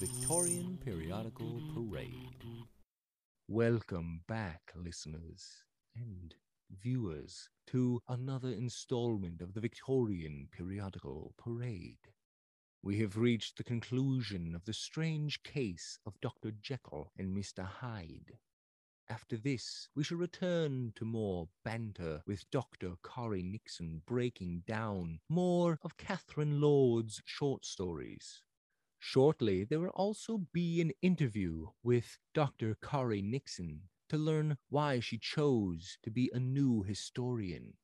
Victorian Periodical Parade. Welcome back, listeners and viewers, to another installment of the Victorian Periodical Parade. We have reached the conclusion of the strange case of Dr. Jekyll and Mr. Hyde. After this, we shall return to more banter with Dr. Corrie Nixon breaking down more of Catherine Lord's short stories. Shortly, there will also be an interview with Dr. Corrie Nixon to learn why she chose to be a new historian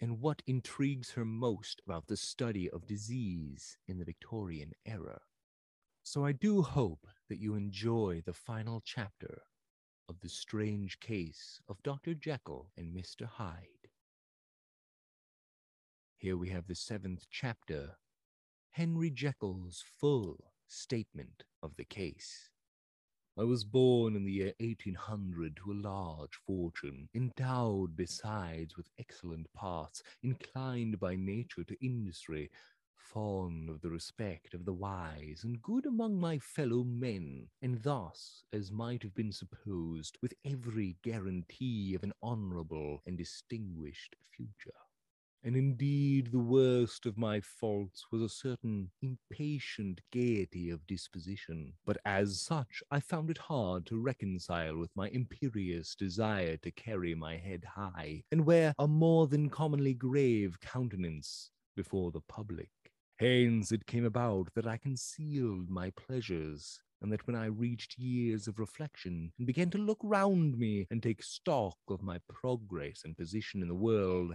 and what intrigues her most about the study of disease in the Victorian era. So I do hope that you enjoy the final chapter of the strange case of Dr. Jekyll and Mr. Hyde. Here we have the seventh chapter Henry Jekyll's full statement of the case. I was born in the year 1800 to a large fortune, endowed besides with excellent parts, inclined by nature to industry, fond of the respect of the wise, and good among my fellow men, and thus, as might have been supposed, with every guarantee of an honourable and distinguished future. And indeed, the worst of my faults was a certain impatient gaiety of disposition, but as such I found it hard to reconcile with my imperious desire to carry my head high, and wear a more than commonly grave countenance before the public. Hence it came about that I concealed my pleasures, and that when I reached years of reflection and began to look round me and take stock of my progress and position in the world,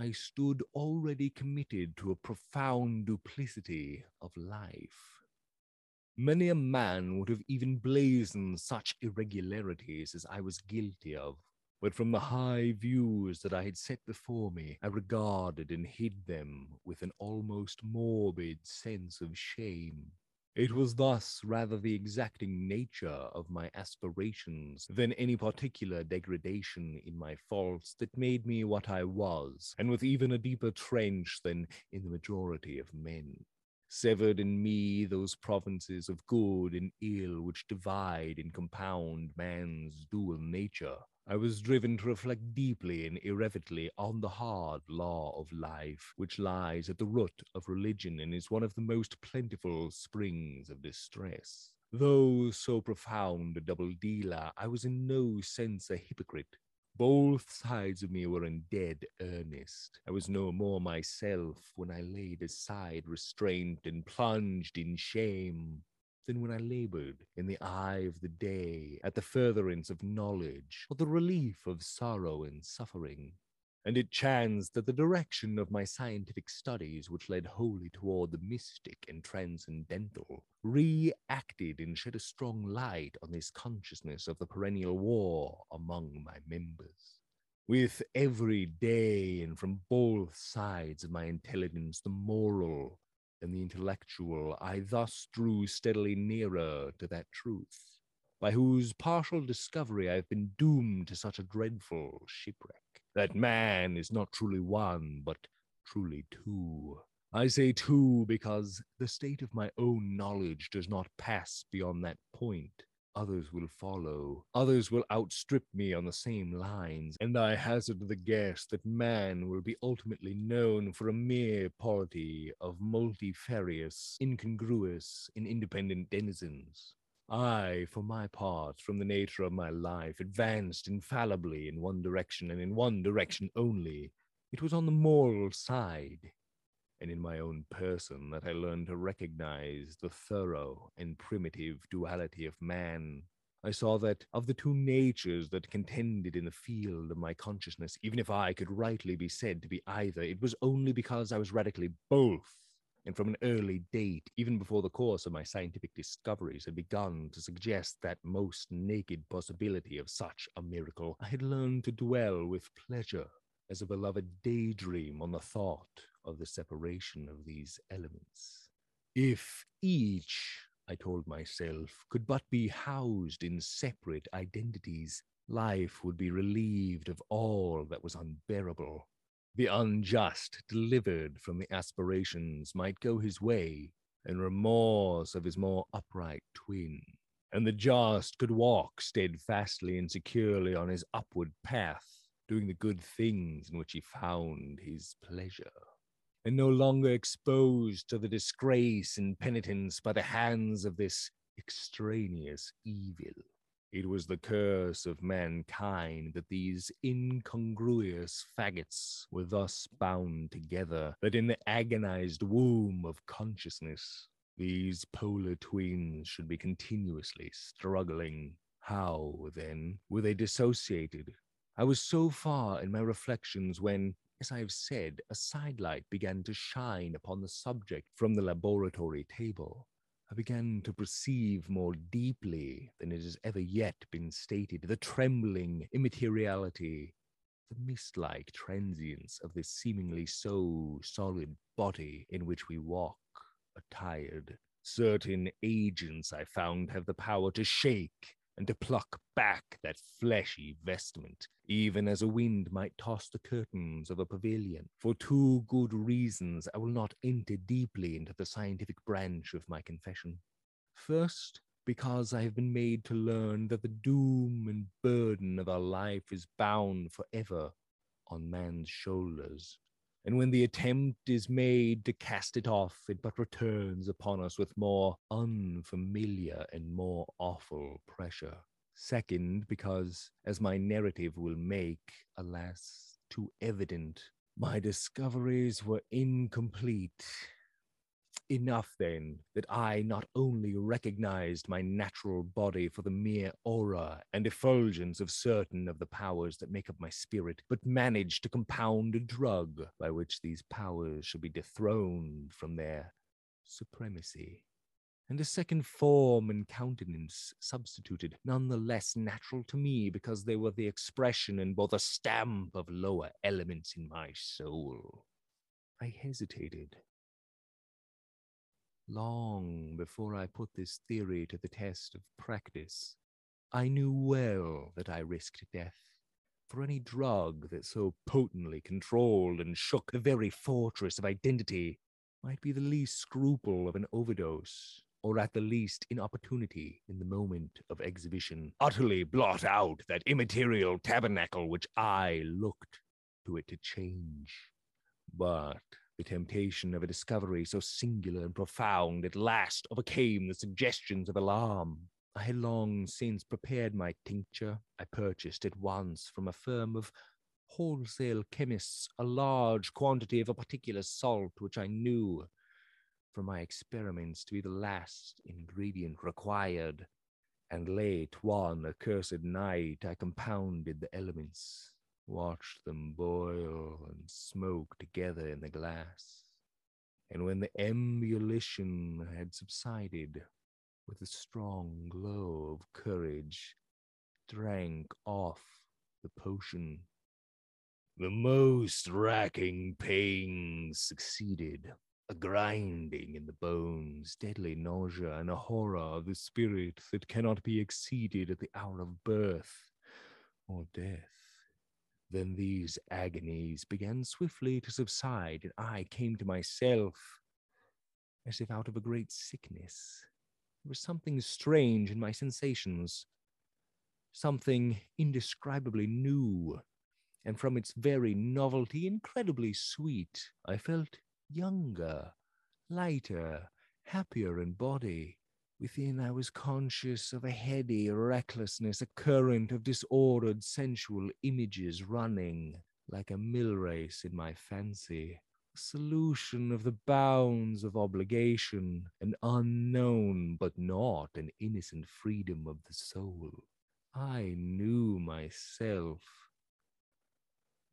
I stood already committed to a profound duplicity of life. Many a man would have even blazoned such irregularities as I was guilty of, but from the high views that I had set before me, I regarded and hid them with an almost morbid sense of shame. It was thus rather the exacting nature of my aspirations than any particular degradation in my faults that made me what I was, and with even a deeper trench than in the majority of men. Severed in me those provinces of good and ill which divide and compound man's dual nature, I was driven to reflect deeply and irrevocably on the hard law of life, which lies at the root of religion and is one of the most plentiful springs of distress. Though so profound a double dealer, I was in no sense a hypocrite. Both sides of me were in dead earnest. I was no more myself when I laid aside restraint and plunged in shame than when I labored in the eye of the day at the furtherance of knowledge or the relief of sorrow and suffering. And it chanced that the direction of my scientific studies, which led wholly toward the mystic and transcendental, reacted and shed a strong light on this consciousness of the perennial war among my members. With every day, and from both sides of my intelligence, the moral and the intellectual, I thus drew steadily nearer to that truth, by whose partial discovery I have been doomed to such a dreadful shipwreck, that man is not truly one, but truly two. I say two because the state of my own knowledge does not pass beyond that point. Others will follow. Others will outstrip me on the same lines, and I hazard the guess that man will be ultimately known for a mere party of multifarious, incongruous, and independent denizens. I, for my part, from the nature of my life, advanced infallibly in one direction and in one direction only. It was on the moral side and in my own person that I learned to recognize the thorough and primitive duality of man. I saw that of the two natures that contended in the field of my consciousness, even if I could rightly be said to be either, it was only because I was radically both. And from an early date, even before the course of my scientific discoveries had begun to suggest that most naked possibility of such a miracle, I had learned to dwell with pleasure as a beloved daydream on the thought of the separation of these elements. If each, I told myself, could but be housed in separate identities, life would be relieved of all that was unbearable. The unjust, delivered from the aspirations, might go his way, and remorse of his more upright twin. And the just could walk steadfastly and securely on his upward path, doing the good things in which he found his pleasure, and no longer exposed to the disgrace and penitence by the hands of this extraneous evil. It was the curse of mankind that these incongruous faggots were thus bound together, that in the agonized womb of consciousness, these polar twins should be continuously struggling. How, then, were they dissociated? I was so far in my reflections when, as I have said, a sidelight began to shine upon the subject from the laboratory table. I began to perceive more deeply than it has ever yet been stated the trembling immateriality, the mist like transience of this seemingly so solid body in which we walk attired. Certain agents I found have the power to shake and to pluck back that fleshy vestment, even as a wind might toss the curtains of a pavilion. For two good reasons, I will not enter deeply into the scientific branch of my confession. First, because I have been made to learn that the doom and burden of our life is bound forever on man's shoulders. And when the attempt is made to cast it off, it but returns upon us with more unfamiliar and more awful pressure. Second, because, as my narrative will make, alas, too evident, my discoveries were incomplete Enough, then, that I not only recognized my natural body for the mere aura and effulgence of certain of the powers that make up my spirit, but managed to compound a drug by which these powers should be dethroned from their supremacy and a second form and countenance substituted, none the less natural to me because they were the expression and both a stamp of lower elements in my soul. I hesitated, long before I put this theory to the test of practice. I knew well that I risked death, for any drug that so potently controlled and shook the very fortress of identity might be the least scruple of an overdose, or at the least inopportunity in the moment of exhibition, utterly blot out that immaterial tabernacle which I looked to it to change. But the temptation of a discovery so singular and profound at last overcame the suggestions of alarm. I had long since prepared my tincture. I purchased at once from a firm of wholesale chemists a large quantity of a particular salt which I knew from my experiments to be the last ingredient required. And late one accursed night I compounded the elements watched them boil and smoke together in the glass. And when the ebullition had subsided, with a strong glow of courage, drank off the potion. The most racking pains succeeded, a grinding in the bones, deadly nausea, and a horror of the spirit that cannot be exceeded at the hour of birth or death. Then these agonies began swiftly to subside, and I came to myself as if out of a great sickness. There was something strange in my sensations, something indescribably new, and from its very novelty, incredibly sweet. I felt younger, lighter, happier in body. Within, I was conscious of a heady recklessness, a current of disordered sensual images running like a mill race in my fancy, a solution of the bounds of obligation, an unknown but not an innocent freedom of the soul. I knew myself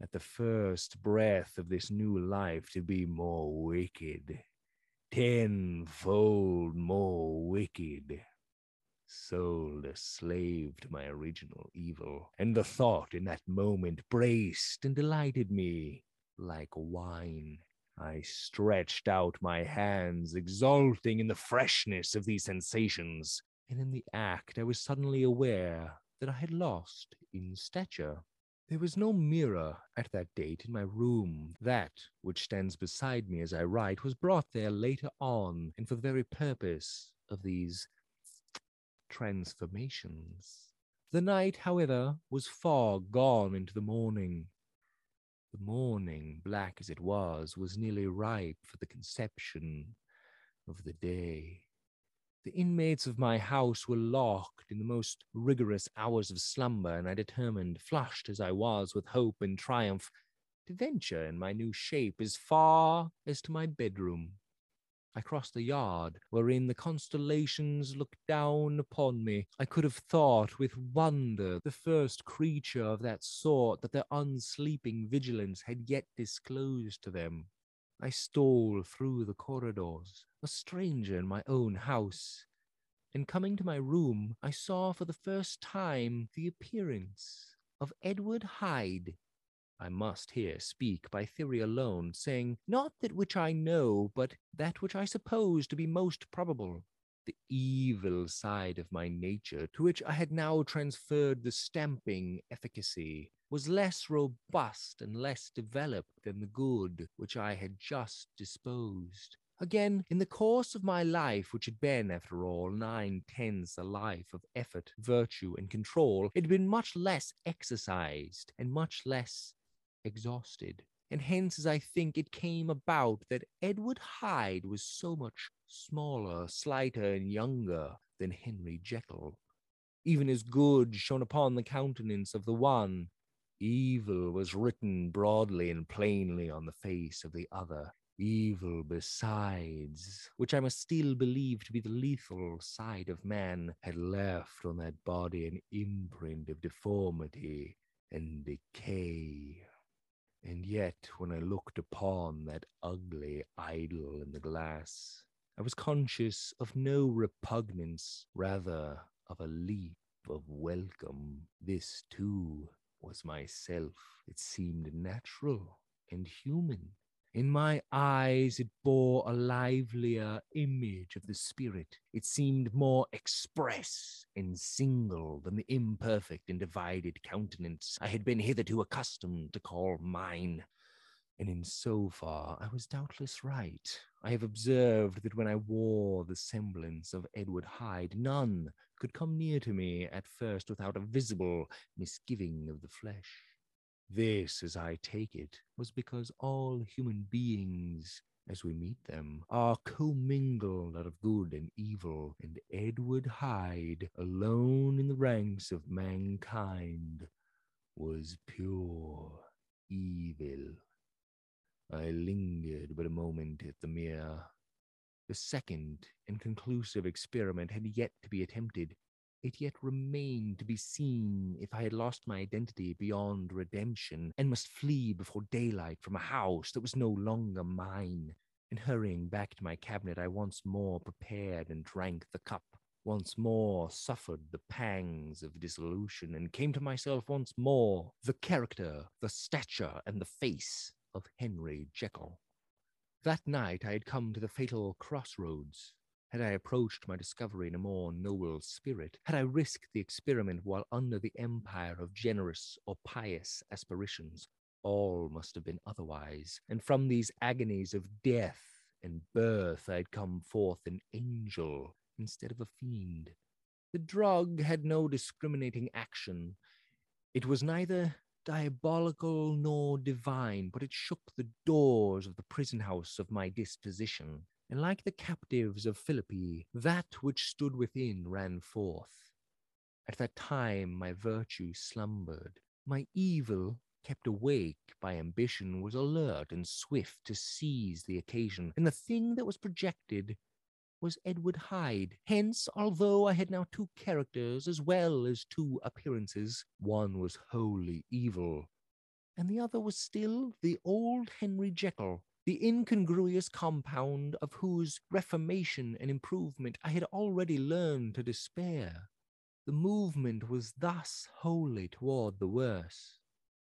at the first breath of this new life to be more wicked tenfold more wicked. Sold a slave to my original evil, and the thought in that moment braced and delighted me like wine. I stretched out my hands, exulting in the freshness of these sensations, and in the act I was suddenly aware that I had lost in stature. There was no mirror at that date in my room. That which stands beside me as I write was brought there later on, and for the very purpose of these transformations. The night, however, was far gone into the morning. The morning, black as it was, was nearly ripe for the conception of the day. The inmates of my house were locked in the most rigorous hours of slumber, and I determined, flushed as I was with hope and triumph, to venture in my new shape as far as to my bedroom. I crossed the yard, wherein the constellations looked down upon me. I could have thought with wonder the first creature of that sort that their unsleeping vigilance had yet disclosed to them. I stole through the corridors, a stranger in my own house, and coming to my room, I saw for the first time the appearance of Edward Hyde. I must here speak by theory alone, saying not that which I know, but that which I suppose to be most probable. The evil side of my nature, to which I had now transferred the stamping efficacy, was less robust and less developed than the good which I had just disposed. Again, in the course of my life, which had been, after all, nine tenths a life of effort, virtue, and control, it had been much less exercised and much less exhausted. And hence, as I think, it came about that Edward Hyde was so much smaller, slighter, and younger than Henry Jekyll. Even as good shone upon the countenance of the one, Evil was written broadly and plainly on the face of the other. Evil besides, which I must still believe to be the lethal side of man, had left on that body an imprint of deformity and decay. And yet, when I looked upon that ugly idol in the glass, I was conscious of no repugnance, rather of a leap of welcome. This, too, was myself. It seemed natural and human. In my eyes, it bore a livelier image of the spirit. It seemed more express and single than the imperfect and divided countenance I had been hitherto accustomed to call mine. And in so far, I was doubtless right. I have observed that when I wore the semblance of Edward Hyde, none could come near to me at first without a visible misgiving of the flesh. This, as I take it, was because all human beings, as we meet them, are commingled out of good and evil, and Edward Hyde, alone in the ranks of mankind, was pure evil. I lingered but a moment at the mirror. The second and conclusive experiment had yet to be attempted. It yet remained to be seen if I had lost my identity beyond redemption and must flee before daylight from a house that was no longer mine. And hurrying back to my cabinet, I once more prepared and drank the cup. Once more suffered the pangs of dissolution and came to myself once more, the character, the stature, and the face of Henry Jekyll. That night I had come to the fatal crossroads. Had I approached my discovery in a more noble spirit, had I risked the experiment while under the empire of generous or pious aspirations, all must have been otherwise, and from these agonies of death and birth I had come forth an angel instead of a fiend. The drug had no discriminating action. It was neither diabolical nor divine, but it shook the doors of the prison house of my disposition, and like the captives of Philippi, that which stood within ran forth. At that time my virtue slumbered, my evil kept awake by ambition was alert and swift to seize the occasion, and the thing that was projected was Edward Hyde. Hence, although I had now two characters as well as two appearances, one was wholly evil, and the other was still the old Henry Jekyll, the incongruous compound of whose reformation and improvement I had already learned to despair. The movement was thus wholly toward the worse.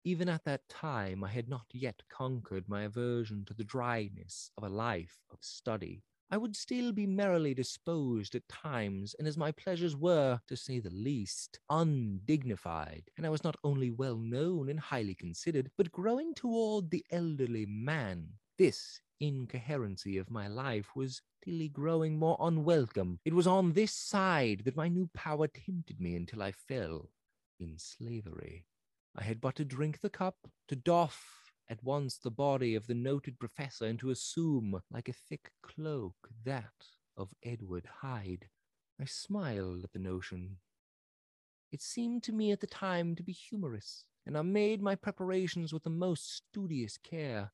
Even at that time, I had not yet conquered my aversion to the dryness of a life of study. I would still be merrily disposed at times, and as my pleasures were, to say the least, undignified, and I was not only well known and highly considered, but growing toward the elderly man, this incoherency of my life was daily growing more unwelcome. It was on this side that my new power tempted me until I fell in slavery. I had but to drink the cup, to doff at once the body of the noted professor, and to assume, like a thick cloak, that of Edward Hyde. I smiled at the notion. It seemed to me at the time to be humorous, and I made my preparations with the most studious care.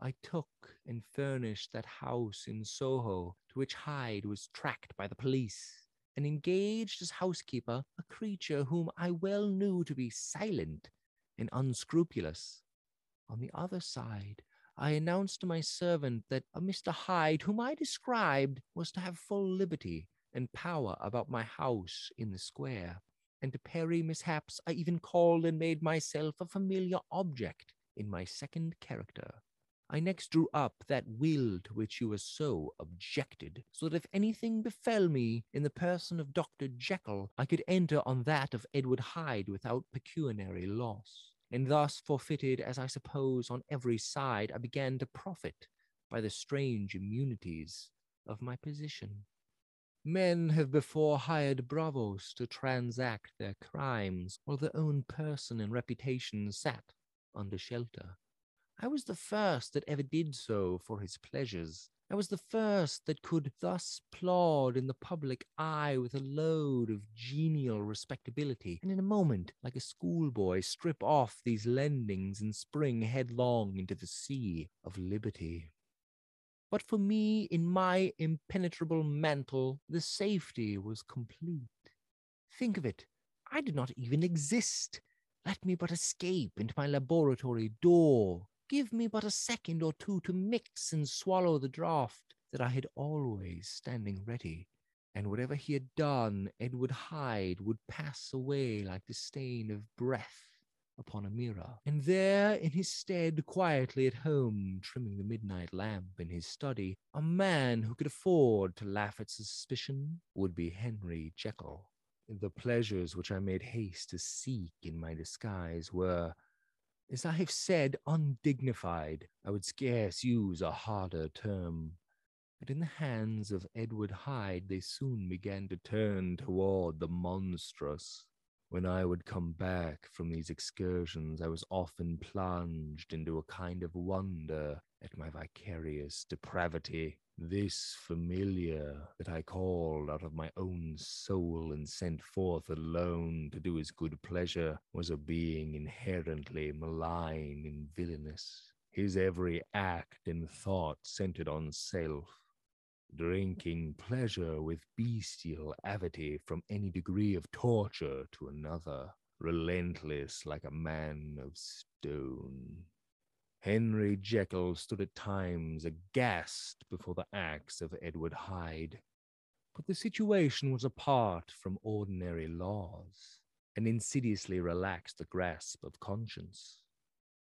I took and furnished that house in Soho to which Hyde was tracked by the police and engaged as housekeeper a creature whom I well knew to be silent and unscrupulous. On the other side, I announced to my servant that uh, a Mr. Hyde, whom I described, was to have full liberty and power about my house in the square. And to parry mishaps, I even called and made myself a familiar object in my second character. I next drew up that will to which you were so objected, so that if anything befell me in the person of Dr. Jekyll, I could enter on that of Edward Hyde without pecuniary loss. And thus forfeited, as I suppose, on every side, I began to profit by the strange immunities of my position. Men have before hired bravos to transact their crimes, while their own person and reputation sat under shelter. I was the first that ever did so for his pleasures. I was the first that could thus plod in the public eye with a load of genial respectability, and in a moment, like a schoolboy, strip off these lendings and spring headlong into the sea of liberty. But for me, in my impenetrable mantle, the safety was complete. Think of it, I did not even exist. Let me but escape into my laboratory door, Give me but a second or two to mix and swallow the draught that I had always standing ready. And whatever he had done, Edward Hyde would pass away like the stain of breath upon a mirror. And there, in his stead, quietly at home, trimming the midnight lamp in his study, a man who could afford to laugh at suspicion would be Henry Jekyll. The pleasures which I made haste to seek in my disguise were as I have said, undignified. I would scarce use a harder term. But in the hands of Edward Hyde, they soon began to turn toward the monstrous. When I would come back from these excursions, I was often plunged into a kind of wonder at my vicarious depravity. This familiar that I called out of my own soul and sent forth alone to do his good pleasure was a being inherently malign and villainous. His every act and thought centered on self, drinking pleasure with bestial avidity from any degree of torture to another, relentless like a man of stone. Henry Jekyll stood at times aghast before the acts of Edward Hyde. But the situation was apart from ordinary laws, and insidiously relaxed the grasp of conscience.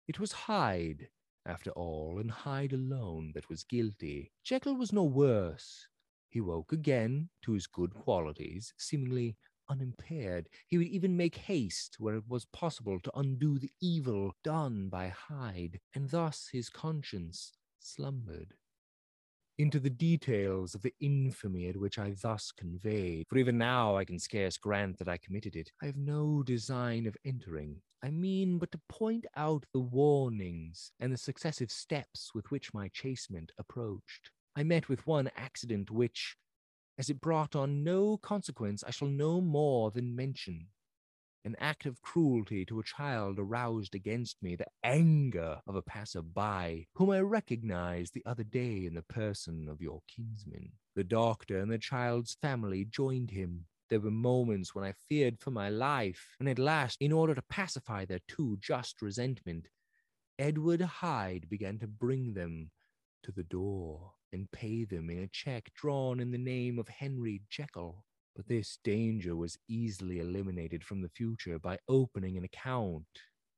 It was Hyde, after all, and Hyde alone that was guilty. Jekyll was no worse. He woke again to his good qualities, seemingly unimpaired. He would even make haste where it was possible to undo the evil done by Hyde, and thus his conscience slumbered. Into the details of the infamy at which I thus conveyed, for even now I can scarce grant that I committed it, I have no design of entering. I mean but to point out the warnings and the successive steps with which my chasement approached. I met with one accident which, as it brought on no consequence, I shall no more than mention. An act of cruelty to a child aroused against me the anger of a passer-by, whom I recognized the other day in the person of your kinsman. The doctor and the child's family joined him. There were moments when I feared for my life, and at last, in order to pacify their too just resentment, Edward Hyde began to bring them to the door and pay them in a check drawn in the name of Henry Jekyll. But this danger was easily eliminated from the future by opening an account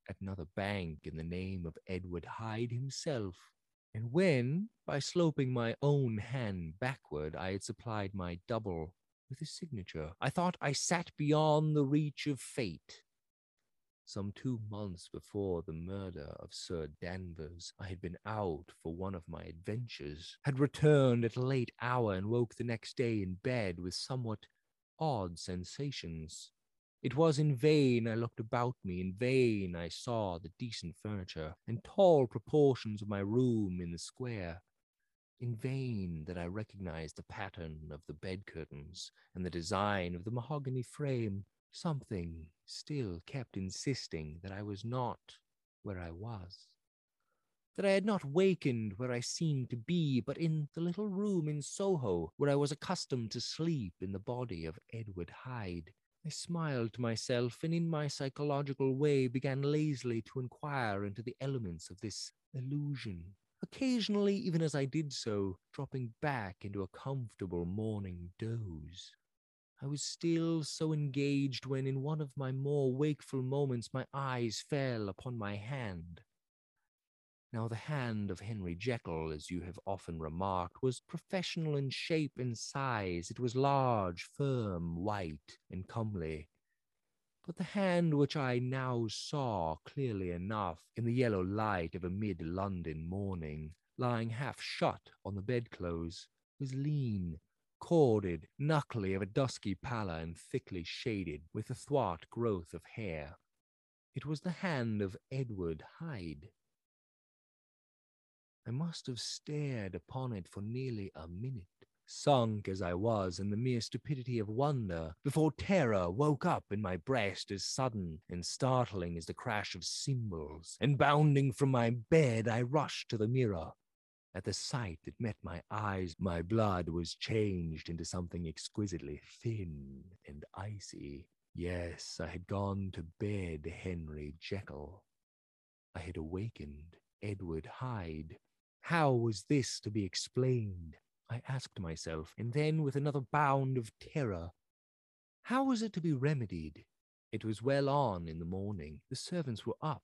at another bank in the name of Edward Hyde himself. And when, by sloping my own hand backward, I had supplied my double with a signature, I thought I sat beyond the reach of fate. Some two months before the murder of Sir Danvers, I had been out for one of my adventures, had returned at a late hour, and woke the next day in bed with somewhat odd sensations. It was in vain I looked about me, in vain I saw the decent furniture and tall proportions of my room in the square. In vain that I recognized the pattern of the bed curtains and the design of the mahogany frame. Something still kept insisting that I was not where I was. That I had not wakened where I seemed to be, but in the little room in Soho where I was accustomed to sleep in the body of Edward Hyde. I smiled to myself and in my psychological way began lazily to inquire into the elements of this illusion, occasionally, even as I did so, dropping back into a comfortable morning doze. I was still so engaged when, in one of my more wakeful moments, my eyes fell upon my hand. Now, the hand of Henry Jekyll, as you have often remarked, was professional in shape and size. It was large, firm, white, and comely. But the hand which I now saw clearly enough in the yellow light of a mid London morning, lying half shut on the bedclothes, was lean, corded, knuckly, of a dusky pallor, and thickly shaded with a thwart growth of hair. It was the hand of Edward Hyde. I must have stared upon it for nearly a minute, sunk as I was in the mere stupidity of wonder, before terror woke up in my breast as sudden and startling as the crash of cymbals, and bounding from my bed, I rushed to the mirror. At the sight that met my eyes, my blood was changed into something exquisitely thin and icy. Yes, I had gone to bed Henry Jekyll. I had awakened Edward Hyde. How was this to be explained? I asked myself, and then with another bound of terror, how was it to be remedied? It was well on in the morning. The servants were up.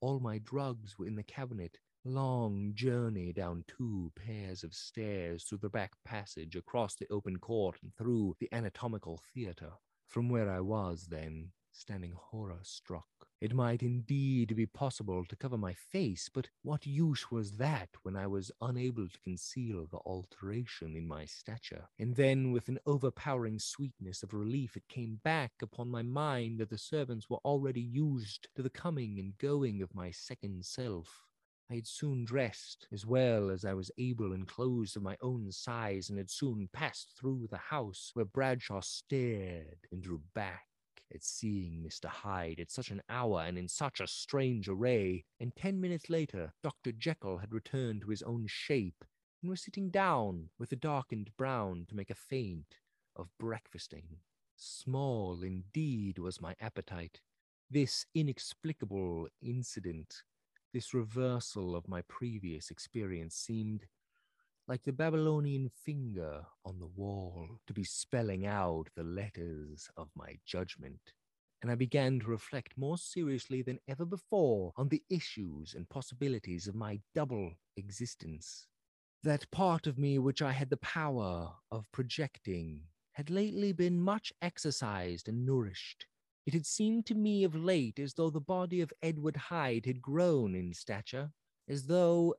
All my drugs were in the cabinet. Long journey down two pairs of stairs through the back passage, across the open court, and through the anatomical theatre. From where I was then, standing horror struck. It might indeed be possible to cover my face, but what use was that when I was unable to conceal the alteration in my stature? And then, with an overpowering sweetness of relief, it came back upon my mind that the servants were already used to the coming and going of my second self. I had soon dressed as well as I was able in clothes of my own size, and had soon passed through the house where Bradshaw stared and drew back at seeing Mr. Hyde at such an hour and in such a strange array, and ten minutes later Dr. Jekyll had returned to his own shape and was sitting down with a darkened brown to make a feint of breakfasting. Small indeed was my appetite. This inexplicable incident, this reversal of my previous experience seemed like the Babylonian finger on the wall, to be spelling out the letters of my judgment. And I began to reflect more seriously than ever before on the issues and possibilities of my double existence. That part of me which I had the power of projecting had lately been much exercised and nourished. It had seemed to me of late as though the body of Edward Hyde had grown in stature, as though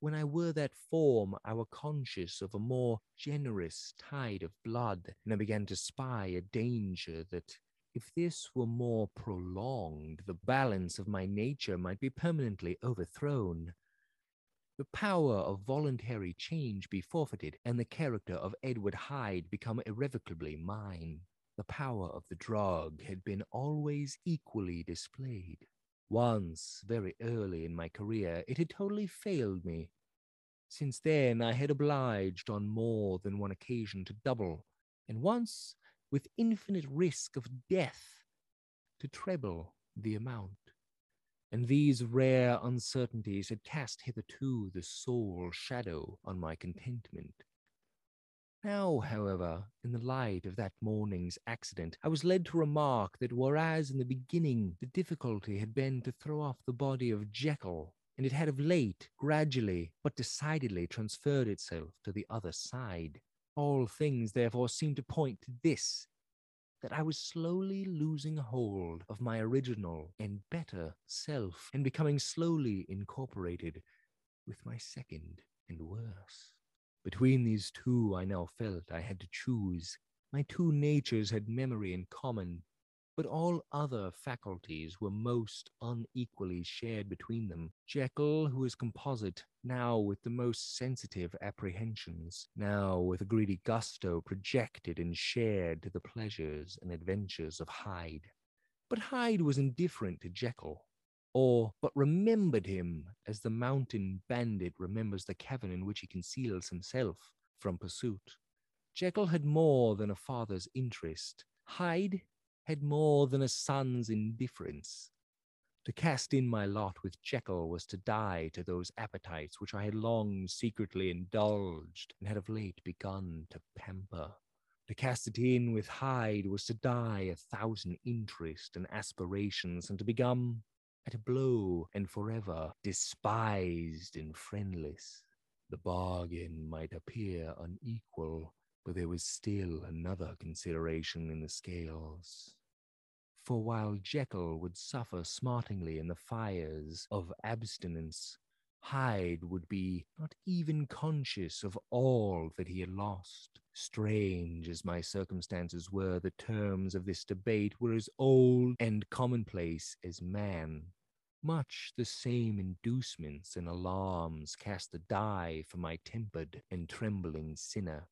when I were that form, I were conscious of a more generous tide of blood, and I began to spy a danger that, if this were more prolonged, the balance of my nature might be permanently overthrown. The power of voluntary change be forfeited, and the character of Edward Hyde become irrevocably mine. The power of the drug had been always equally displayed. Once, very early in my career, it had totally failed me. Since then, I had obliged on more than one occasion to double, and once, with infinite risk of death, to treble the amount. And these rare uncertainties had cast hitherto the sole shadow on my contentment. Now, however, in the light of that morning's accident, I was led to remark that whereas in the beginning the difficulty had been to throw off the body of Jekyll and it had of late, gradually, but decidedly transferred itself to the other side. All things, therefore, seemed to point to this that I was slowly losing hold of my original and better self, and becoming slowly incorporated with my second and worse. Between these two, I now felt I had to choose. My two natures had memory in common, but all other faculties were most unequally shared between them. Jekyll, who is composite, now with the most sensitive apprehensions, now with a greedy gusto projected and shared to the pleasures and adventures of Hyde. But Hyde was indifferent to Jekyll, or but remembered him as the mountain bandit remembers the cavern in which he conceals himself from pursuit. Jekyll had more than a father's interest. Hyde had more than a son's indifference. To cast in my lot with Jekyll was to die to those appetites which I had long secretly indulged and had of late begun to pamper. To cast it in with Hyde was to die a thousand interests and aspirations and to become, at a blow and forever, despised and friendless. The bargain might appear unequal, but there was still another consideration in the scales. For while Jekyll would suffer smartingly in the fires of abstinence, Hyde would be not even conscious of all that he had lost. Strange as my circumstances were, the terms of this debate were as old and commonplace as man. Much the same inducements and alarms cast a die for my tempered and trembling sinner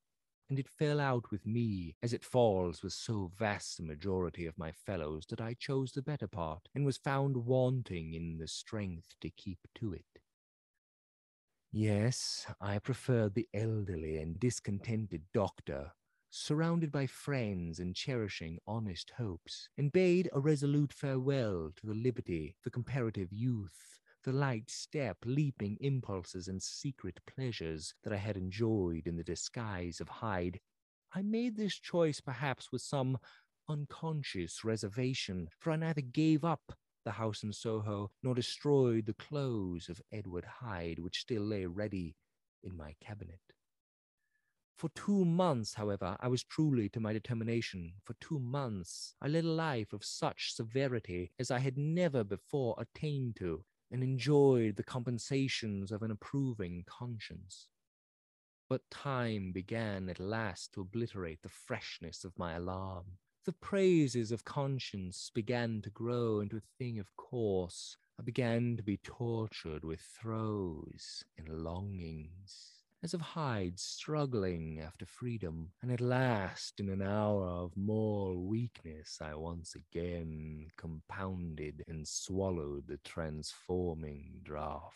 and it fell out with me, as it falls with so vast a majority of my fellows, that I chose the better part, and was found wanting in the strength to keep to it. Yes, I preferred the elderly and discontented doctor, surrounded by friends and cherishing honest hopes, and bade a resolute farewell to the liberty, the comparative youth, the light step, leaping impulses, and secret pleasures that I had enjoyed in the disguise of Hyde. I made this choice perhaps with some unconscious reservation, for I neither gave up the house in Soho nor destroyed the clothes of Edward Hyde, which still lay ready in my cabinet. For two months, however, I was truly to my determination. For two months, I led a life of such severity as I had never before attained to, and enjoyed the compensations of an approving conscience. But time began at last to obliterate the freshness of my alarm. The praises of conscience began to grow into a thing of course. I began to be tortured with throes and longings as of Hyde struggling after freedom, and at last, in an hour of more weakness, I once again compounded and swallowed the transforming draught.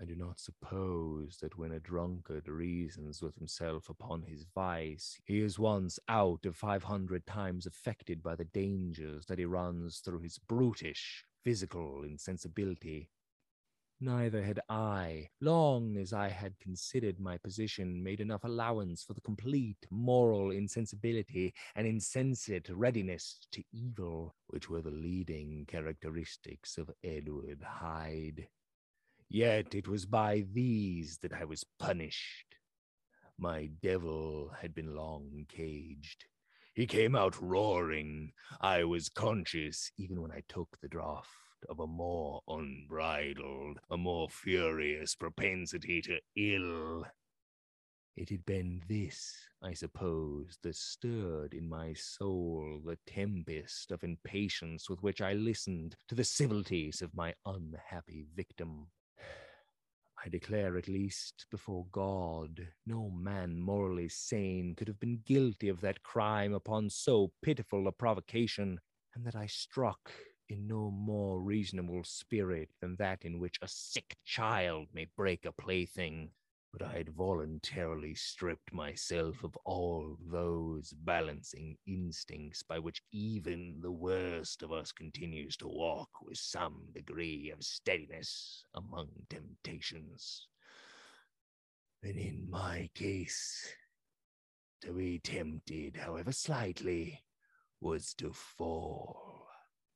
I do not suppose that when a drunkard reasons with himself upon his vice, he is once out of five hundred times affected by the dangers that he runs through his brutish physical insensibility Neither had I, long as I had considered my position, made enough allowance for the complete moral insensibility and insensate readiness to evil, which were the leading characteristics of Edward Hyde. Yet it was by these that I was punished. My devil had been long caged. He came out roaring. I was conscious even when I took the draught of a more unbridled, a more furious propensity to ill. It had been this, I suppose, that stirred in my soul the tempest of impatience with which I listened to the civilities of my unhappy victim. I declare at least before God, no man morally sane could have been guilty of that crime upon so pitiful a provocation, and that I struck in no more reasonable spirit than that in which a sick child may break a plaything. But I had voluntarily stripped myself of all those balancing instincts by which even the worst of us continues to walk with some degree of steadiness among temptations. And in my case, to be tempted, however slightly, was to fall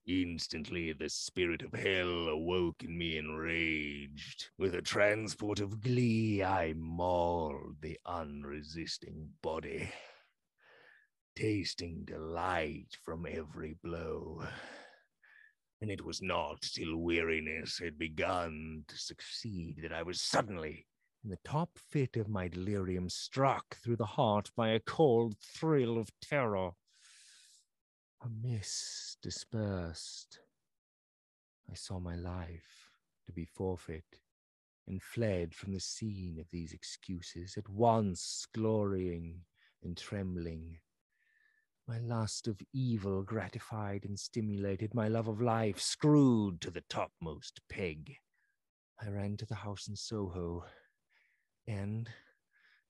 Instantly, the spirit of hell awoke in me enraged. With a transport of glee, I mauled the unresisting body, tasting delight from every blow. And it was not till weariness had begun to succeed that I was suddenly, in the top fit of my delirium, struck through the heart by a cold thrill of terror. A mist dispersed. I saw my life to be forfeit and fled from the scene of these excuses, at once glorying and trembling. My lust of evil gratified and stimulated, my love of life screwed to the topmost peg. I ran to the house in Soho and,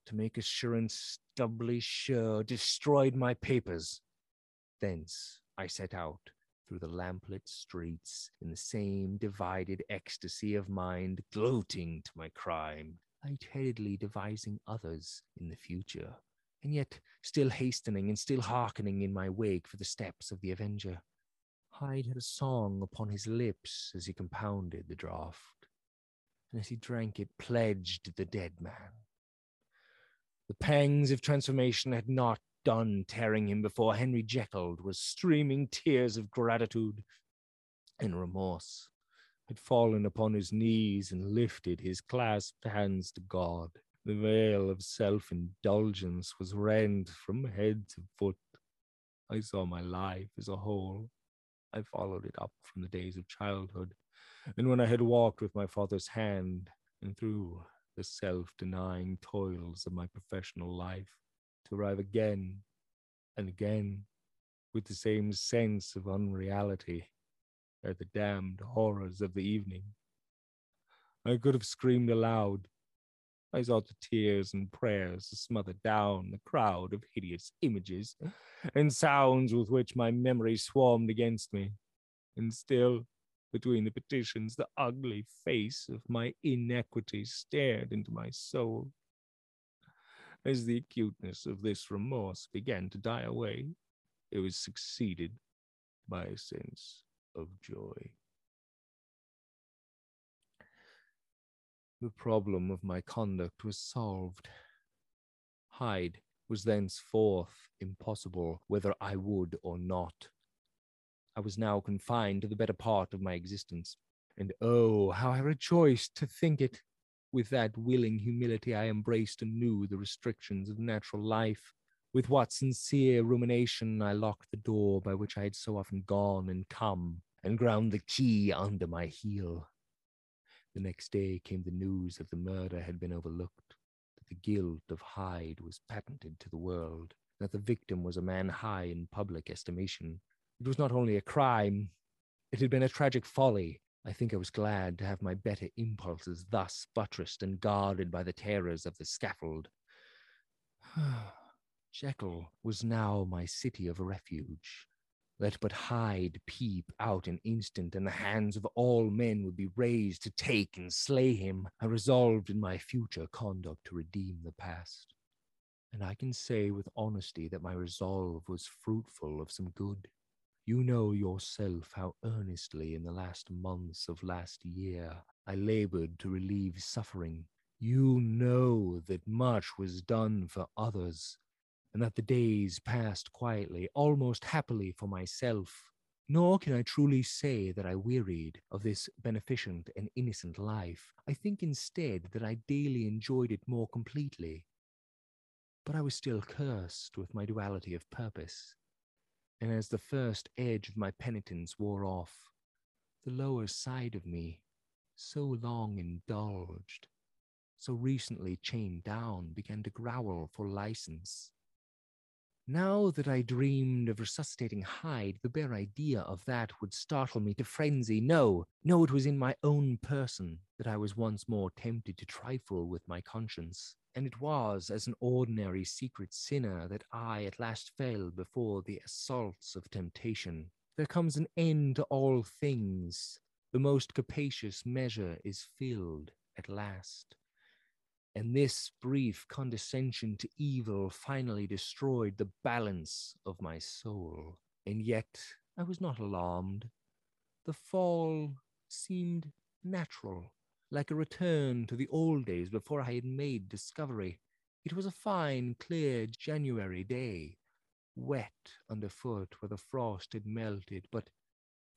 to make assurance doubly sure, destroyed my papers Thence I set out through the lamplit streets in the same divided ecstasy of mind, gloating to my crime, lightheadedly devising others in the future, and yet still hastening and still hearkening in my wake for the steps of the avenger. Hyde had a song upon his lips as he compounded the draught, and as he drank it, pledged the dead man. The pangs of transformation had not done tearing him before Henry Jekyll was streaming tears of gratitude and remorse, had fallen upon his knees and lifted his clasped hands to God. The veil of self indulgence was rent from head to foot. I saw my life as a whole. I followed it up from the days of childhood, and when I had walked with my father's hand and through the self denying toils of my professional life, to arrive again and again with the same sense of unreality at the damned horrors of the evening. I could have screamed aloud. I saw the tears and prayers to smother down the crowd of hideous images and sounds with which my memory swarmed against me. And still, between the petitions, the ugly face of my inequity stared into my soul. As the acuteness of this remorse began to die away, it was succeeded by a sense of joy. The problem of my conduct was solved. Hyde was thenceforth impossible, whether I would or not. I was now confined to the better part of my existence, and oh, how I rejoiced to think it! With that willing humility, I embraced anew the restrictions of natural life. With what sincere rumination I locked the door by which I had so often gone and come, and ground the key under my heel. The next day came the news that the murder had been overlooked, that the guilt of Hyde was patented to the world, that the victim was a man high in public estimation. It was not only a crime, it had been a tragic folly, I think I was glad to have my better impulses thus buttressed and guarded by the terrors of the scaffold. Jekyll was now my city of refuge. Let but Hyde peep out an instant, and the hands of all men would be raised to take and slay him. I resolved in my future conduct to redeem the past. And I can say with honesty that my resolve was fruitful of some good. You know yourself how earnestly in the last months of last year I labored to relieve suffering. You know that much was done for others, and that the days passed quietly, almost happily for myself. Nor can I truly say that I wearied of this beneficent and innocent life. I think instead that I daily enjoyed it more completely. But I was still cursed with my duality of purpose and as the first edge of my penitence wore off, the lower side of me, so long indulged, so recently chained down, began to growl for license. Now that I dreamed of resuscitating Hyde, the bare idea of that would startle me to frenzy. No, no, it was in my own person that I was once more tempted to trifle with my conscience and it was as an ordinary secret sinner that I at last fell before the assaults of temptation. There comes an end to all things. The most capacious measure is filled at last. And this brief condescension to evil finally destroyed the balance of my soul. And yet I was not alarmed. The fall seemed natural, like a return to the old days before I had made discovery. It was a fine, clear January day, wet underfoot where the frost had melted, but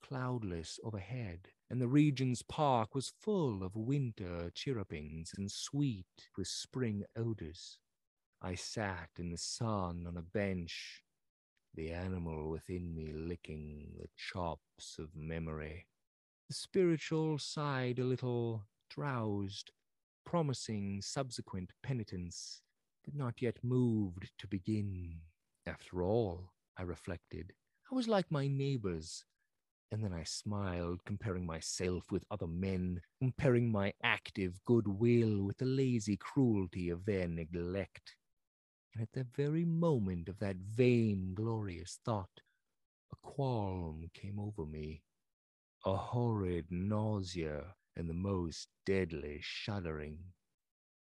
cloudless overhead, and the Regent's Park was full of winter chirrupings and sweet with spring odors. I sat in the sun on a bench, the animal within me licking the chops of memory. The spiritual side a little drowsed, promising subsequent penitence, but not yet moved to begin. After all, I reflected, I was like my neighbors, and then I smiled, comparing myself with other men, comparing my active goodwill with the lazy cruelty of their neglect. And at the very moment of that vain, glorious thought, a qualm came over me, a horrid nausea and the most deadly shuddering.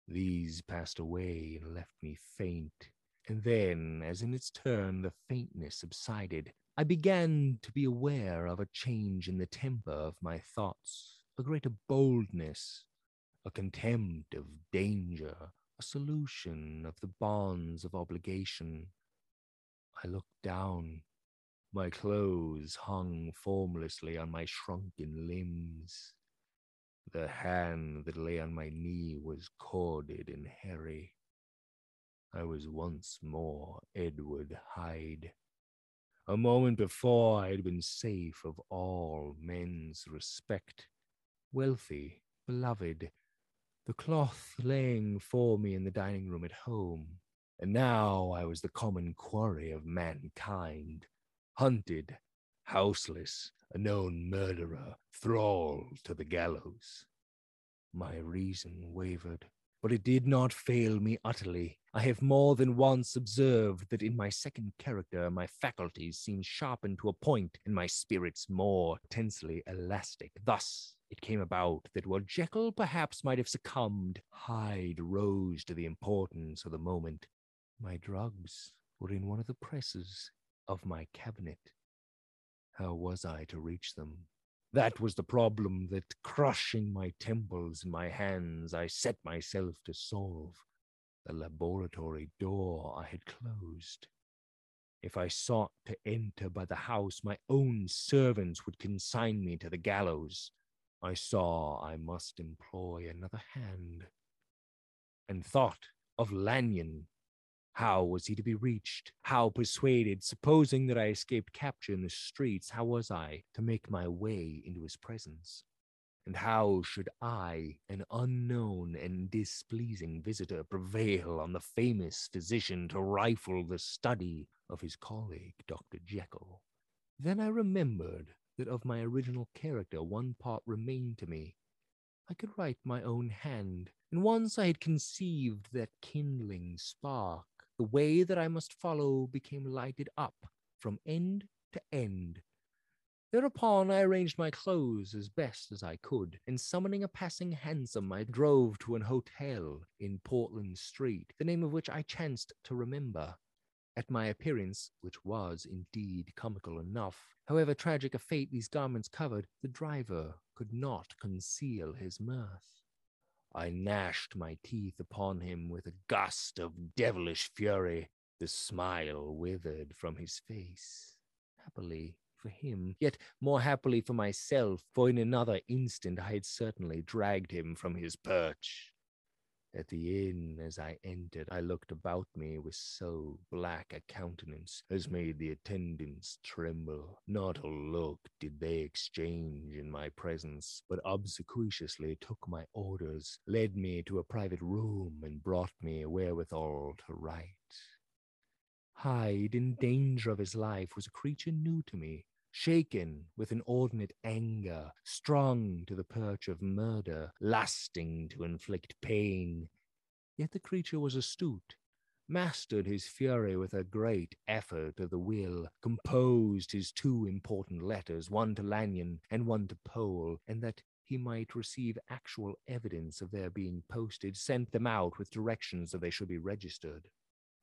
These passed away and left me faint. And then, as in its turn the faintness subsided, I began to be aware of a change in the temper of my thoughts, a greater boldness, a contempt of danger, a solution of the bonds of obligation. I looked down. My clothes hung formlessly on my shrunken limbs. The hand that lay on my knee was corded and hairy. I was once more Edward Hyde. A moment before, I had been safe of all men's respect, wealthy, beloved, the cloth laying for me in the dining room at home. And now I was the common quarry of mankind, hunted, houseless, a known murderer, thrall to the gallows. My reason wavered, but it did not fail me utterly. I have more than once observed that in my second character my faculties seemed sharpened to a point and my spirits more tensely elastic. Thus it came about that while Jekyll perhaps might have succumbed, Hyde rose to the importance of the moment. My drugs were in one of the presses of my cabinet. How was I to reach them? That was the problem that, crushing my temples in my hands, I set myself to solve. The laboratory door I had closed. If I sought to enter by the house, my own servants would consign me to the gallows. I saw I must employ another hand, and thought of Lanyon how was he to be reached? How persuaded? Supposing that I escaped capture in the streets, how was I to make my way into his presence? And how should I, an unknown and displeasing visitor, prevail on the famous physician to rifle the study of his colleague, Dr. Jekyll? Then I remembered that of my original character one part remained to me. I could write my own hand, and once I had conceived that kindling spark, the way that I must follow became lighted up from end to end. Thereupon I arranged my clothes as best as I could, and summoning a passing hansom, I drove to an hotel in Portland Street, the name of which I chanced to remember. At my appearance, which was indeed comical enough, however tragic a fate these garments covered, the driver could not conceal his mirth. I gnashed my teeth upon him with a gust of devilish fury. The smile withered from his face. Happily for him, yet more happily for myself, for in another instant I had certainly dragged him from his perch. At the inn, as I entered, I looked about me with so black a countenance as made the attendants tremble. Not a look did they exchange in my presence, but obsequiously took my orders, led me to a private room, and brought me wherewithal to write. Hyde, in danger of his life, was a creature new to me, shaken with inordinate anger, strung to the perch of murder, lasting to inflict pain. Yet the creature was astute, mastered his fury with a great effort of the will, composed his two important letters, one to Lanyon and one to Poole, and that he might receive actual evidence of their being posted, sent them out with directions that they should be registered.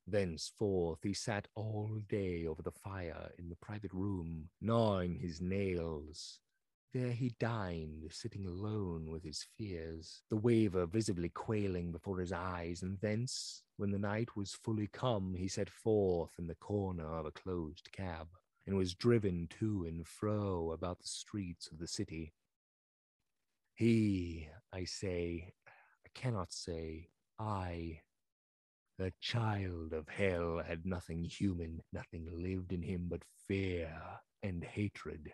Thenceforth he sat all day over the fire in the private room, gnawing his nails. There he dined, sitting alone with his fears, the waver visibly quailing before his eyes, and thence, when the night was fully come, he set forth in the corner of a closed cab, and was driven to and fro about the streets of the city. He, I say, I cannot say, I, the child of hell, had nothing human, nothing lived in him but fear and hatred.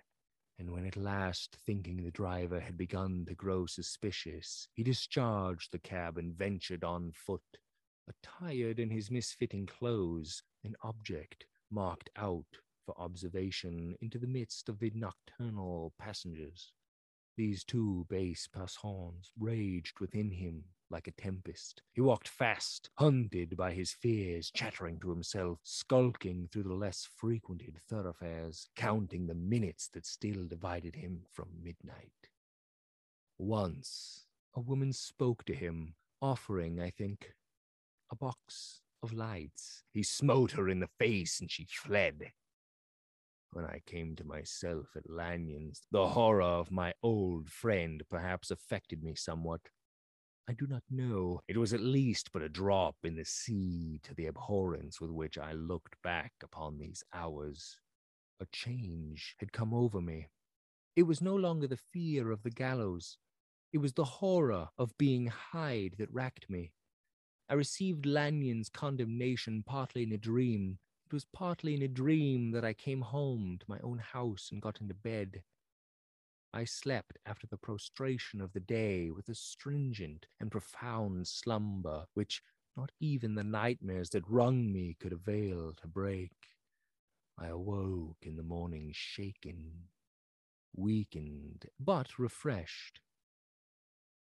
And when at last, thinking the driver had begun to grow suspicious, he discharged the cab and ventured on foot, attired in his misfitting clothes, an object marked out for observation into the midst of the nocturnal passengers. These two base passants raged within him like a tempest. He walked fast, hunted by his fears, chattering to himself, skulking through the less frequented thoroughfares, counting the minutes that still divided him from midnight. Once a woman spoke to him, offering, I think, a box of lights. He smote her in the face and she fled. When I came to myself at Lanyon's, the horror of my old friend perhaps affected me somewhat. I do not know. It was at least but a drop in the sea to the abhorrence with which I looked back upon these hours. A change had come over me. It was no longer the fear of the gallows. It was the horror of being Hyde that racked me. I received Lanyon's condemnation partly in a dream, it was partly in a dream that I came home to my own house and got into bed. I slept after the prostration of the day with a stringent and profound slumber which not even the nightmares that wrung me could avail to break. I awoke in the morning shaken, weakened, but refreshed.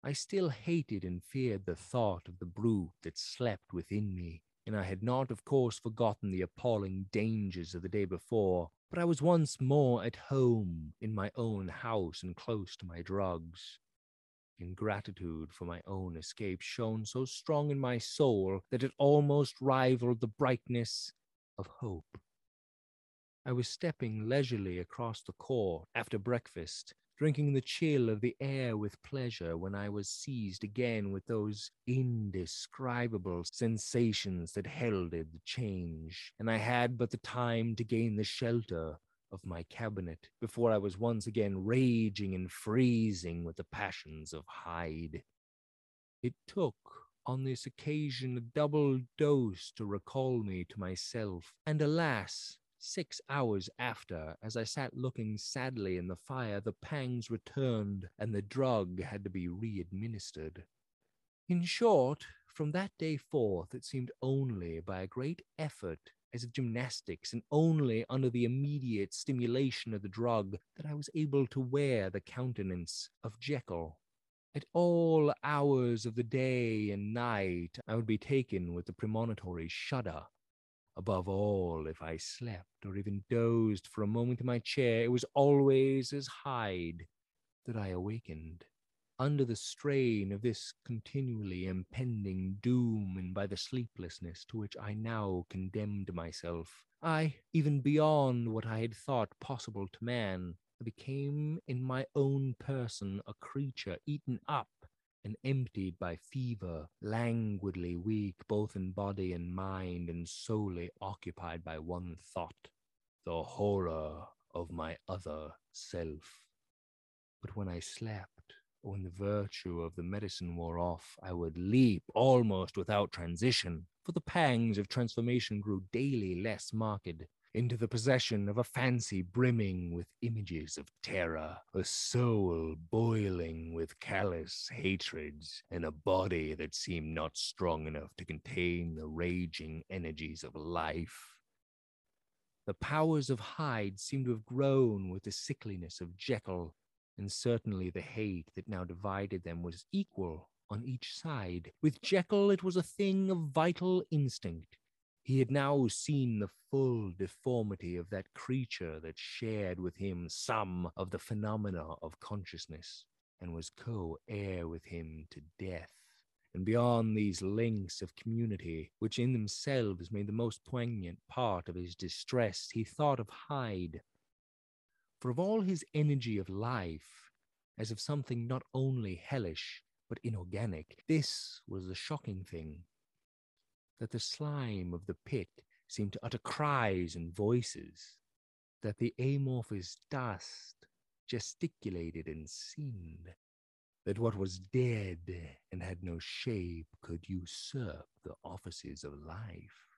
I still hated and feared the thought of the brute that slept within me, and I had not, of course, forgotten the appalling dangers of the day before, but I was once more at home in my own house and close to my drugs. Ingratitude for my own escape shone so strong in my soul that it almost rivaled the brightness of hope. I was stepping leisurely across the court after breakfast drinking the chill of the air with pleasure when I was seized again with those indescribable sensations that heralded the change, and I had but the time to gain the shelter of my cabinet before I was once again raging and freezing with the passions of Hyde. It took on this occasion a double dose to recall me to myself, and alas, Six hours after, as I sat looking sadly in the fire, the pangs returned and the drug had to be re-administered. In short, from that day forth, it seemed only by a great effort as of gymnastics and only under the immediate stimulation of the drug that I was able to wear the countenance of Jekyll. At all hours of the day and night, I would be taken with the premonitory shudder Above all, if I slept or even dozed for a moment in my chair, it was always as Hyde that I awakened. Under the strain of this continually impending doom and by the sleeplessness to which I now condemned myself, I, even beyond what I had thought possible to man, became in my own person a creature eaten up and emptied by fever, languidly weak both in body and mind, and solely occupied by one thought the horror of my other self. But when I slept, or when the virtue of the medicine wore off, I would leap almost without transition, for the pangs of transformation grew daily less marked, into the possession of a fancy brimming with images of terror, a soul boiling with callous hatreds, and a body that seemed not strong enough to contain the raging energies of life. The powers of Hyde seemed to have grown with the sickliness of Jekyll, and certainly the hate that now divided them was equal on each side. With Jekyll, it was a thing of vital instinct he had now seen the full deformity of that creature that shared with him some of the phenomena of consciousness and was co heir with him to death. And beyond these links of community, which in themselves made the most poignant part of his distress, he thought of Hyde. For of all his energy of life, as of something not only hellish, but inorganic. This was the shocking thing that the slime of the pit seemed to utter cries and voices, that the amorphous dust gesticulated and seemed, that what was dead and had no shape could usurp the offices of life.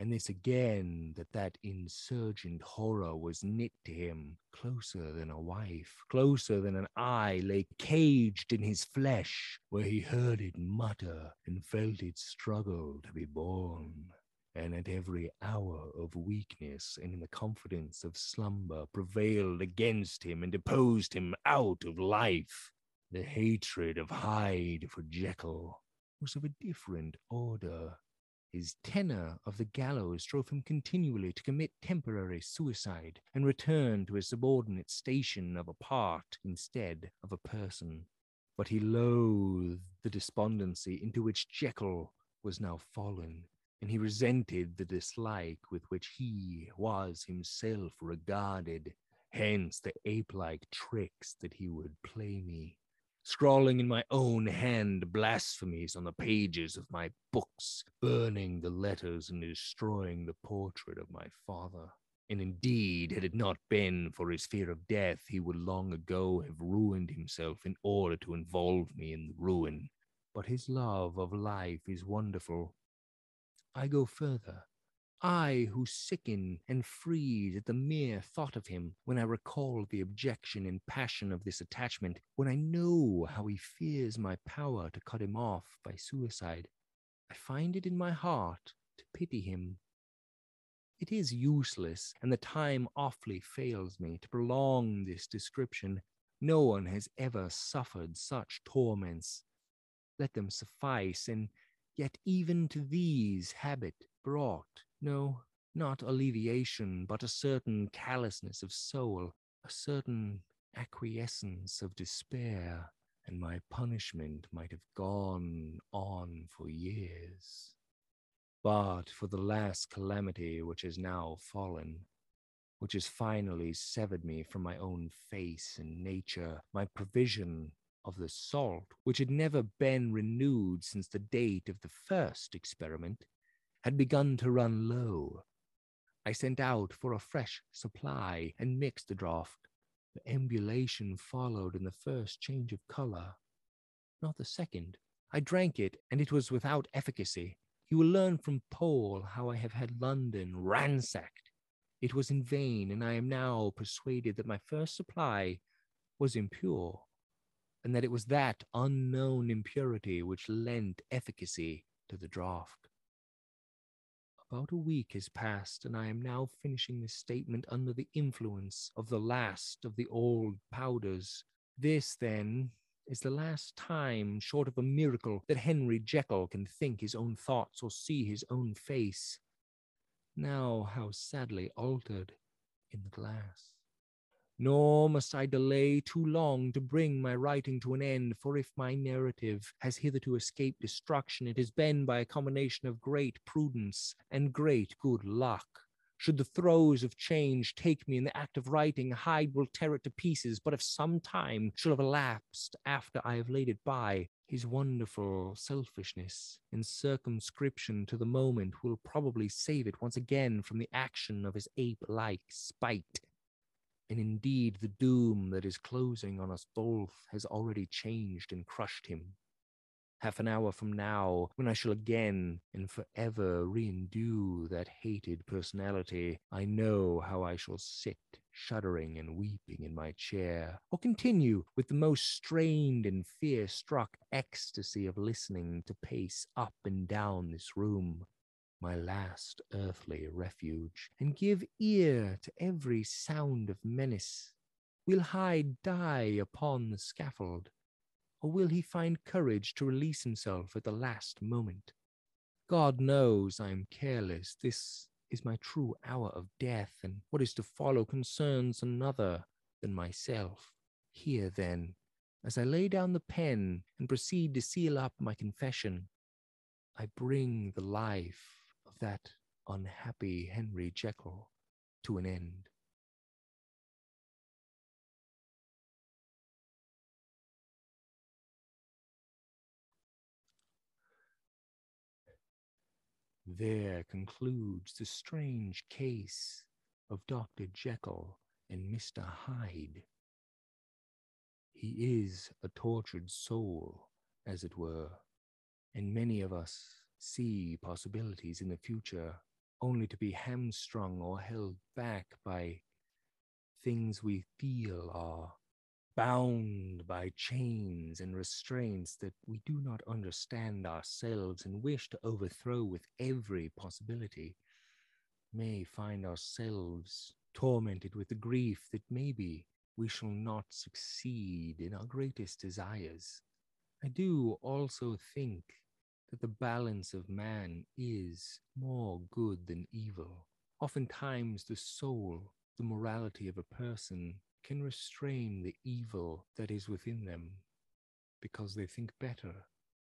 And this again, that that insurgent horror was knit to him closer than a wife, closer than an eye, lay caged in his flesh, where he heard it mutter and felt it struggle to be born. And at every hour of weakness and in the confidence of slumber prevailed against him and deposed him out of life. The hatred of Hyde for Jekyll was of a different order. His tenor of the gallows drove him continually to commit temporary suicide and return to his subordinate station of a part instead of a person. But he loathed the despondency into which Jekyll was now fallen, and he resented the dislike with which he was himself regarded. Hence the ape like tricks that he would play me scrawling in my own hand blasphemies on the pages of my books, burning the letters and destroying the portrait of my father. And indeed, had it not been for his fear of death, he would long ago have ruined himself in order to involve me in the ruin. But his love of life is wonderful. I go further. I who sicken and freeze at the mere thought of him when I recall the objection and passion of this attachment, when I know how he fears my power to cut him off by suicide, I find it in my heart to pity him. It is useless, and the time awfully fails me to prolong this description. No one has ever suffered such torments. Let them suffice, and yet even to these habit brought no, not alleviation, but a certain callousness of soul, a certain acquiescence of despair, and my punishment might have gone on for years. But for the last calamity which has now fallen, which has finally severed me from my own face and nature, my provision of the salt, which had never been renewed since the date of the first experiment, had begun to run low. I sent out for a fresh supply and mixed the draught. The ambulation followed in the first change of color, not the second. I drank it, and it was without efficacy. You will learn from Poole how I have had London ransacked. It was in vain, and I am now persuaded that my first supply was impure, and that it was that unknown impurity which lent efficacy to the draught. About a week has passed, and I am now finishing this statement under the influence of the last of the old powders. This, then, is the last time, short of a miracle, that Henry Jekyll can think his own thoughts or see his own face. Now, how sadly altered in the glass. Nor must I delay too long to bring my writing to an end, for if my narrative has hitherto escaped destruction, it has been by a combination of great prudence and great good luck. Should the throes of change take me in the act of writing, Hyde will tear it to pieces, but if some time shall have elapsed after I have laid it by, his wonderful selfishness and circumscription to the moment will probably save it once again from the action of his ape like spite and indeed, the doom that is closing on us both has already changed and crushed him. Half an hour from now, when I shall again and forever reindue that hated personality, I know how I shall sit shuddering and weeping in my chair, or continue with the most strained and fear struck ecstasy of listening to pace up and down this room, my last earthly refuge, and give ear to every sound of menace? Will Hyde die upon the scaffold, or will he find courage to release himself at the last moment? God knows I am careless. This is my true hour of death, and what is to follow concerns another than myself. Here, then, as I lay down the pen and proceed to seal up my confession, I bring the life that unhappy Henry Jekyll to an end. There concludes the strange case of Dr. Jekyll and Mr. Hyde. He is a tortured soul, as it were, and many of us see possibilities in the future only to be hamstrung or held back by things we feel are bound by chains and restraints that we do not understand ourselves and wish to overthrow with every possibility, may find ourselves tormented with the grief that maybe we shall not succeed in our greatest desires. I do also think that the balance of man is more good than evil. Oftentimes, the soul, the morality of a person, can restrain the evil that is within them because they think better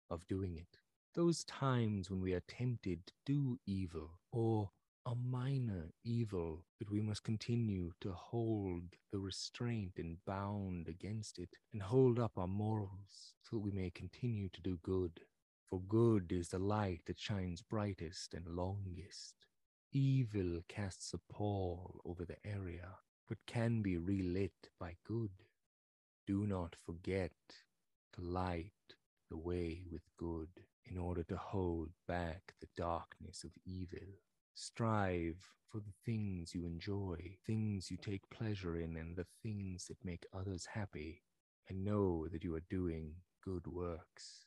of doing it. Those times when we are tempted to do evil or a minor evil, but we must continue to hold the restraint and bound against it and hold up our morals so that we may continue to do good. For good is the light that shines brightest and longest. Evil casts a pall over the area, but can be relit by good. Do not forget to light the way with good in order to hold back the darkness of evil. Strive for the things you enjoy, things you take pleasure in, and the things that make others happy, and know that you are doing good works,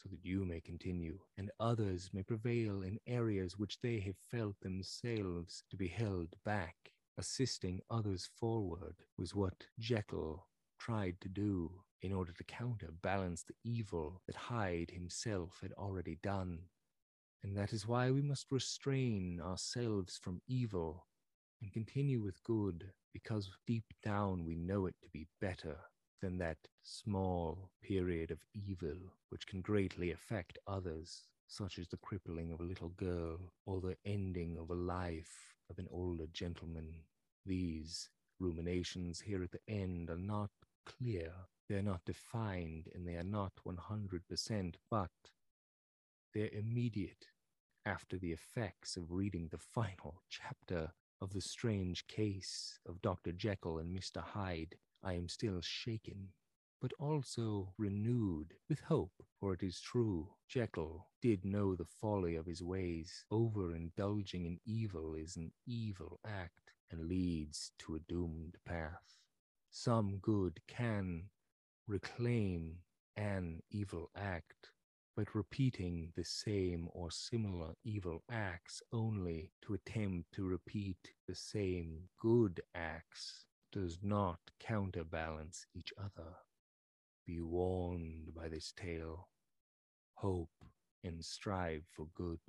so that you may continue, and others may prevail in areas which they have felt themselves to be held back. Assisting others forward was what Jekyll tried to do in order to counterbalance the evil that Hyde himself had already done. And that is why we must restrain ourselves from evil and continue with good, because deep down we know it to be better than that small period of evil which can greatly affect others, such as the crippling of a little girl or the ending of a life of an older gentleman. These ruminations here at the end are not clear, they are not defined, and they are not 100%, but they're immediate after the effects of reading the final chapter of the strange case of Dr. Jekyll and Mr. Hyde. I am still shaken, but also renewed with hope, for it is true, Jekyll did know the folly of his ways. Overindulging in evil is an evil act and leads to a doomed path. Some good can reclaim an evil act, but repeating the same or similar evil acts only to attempt to repeat the same good acts does not counterbalance each other. Be warned by this tale. Hope and strive for good.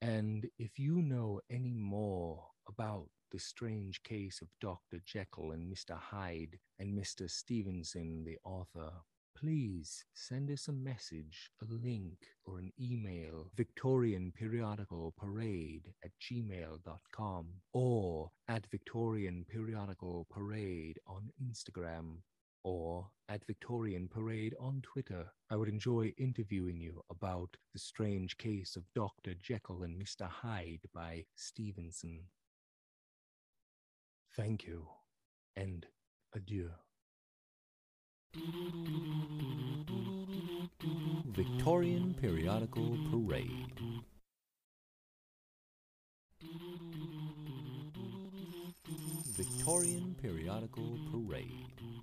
And if you know any more about the strange case of Dr. Jekyll and Mr. Hyde and Mr. Stevenson, the author, please send us a message, a link, or an email, Victorian Periodical Parade at gmail.com or at Victorian Periodical Parade on Instagram or at Victorian Parade on Twitter. I would enjoy interviewing you about the strange case of Dr. Jekyll and Mr. Hyde by Stevenson. Thank you and adieu. Victorian Periodical Parade. Victorian Periodical Parade.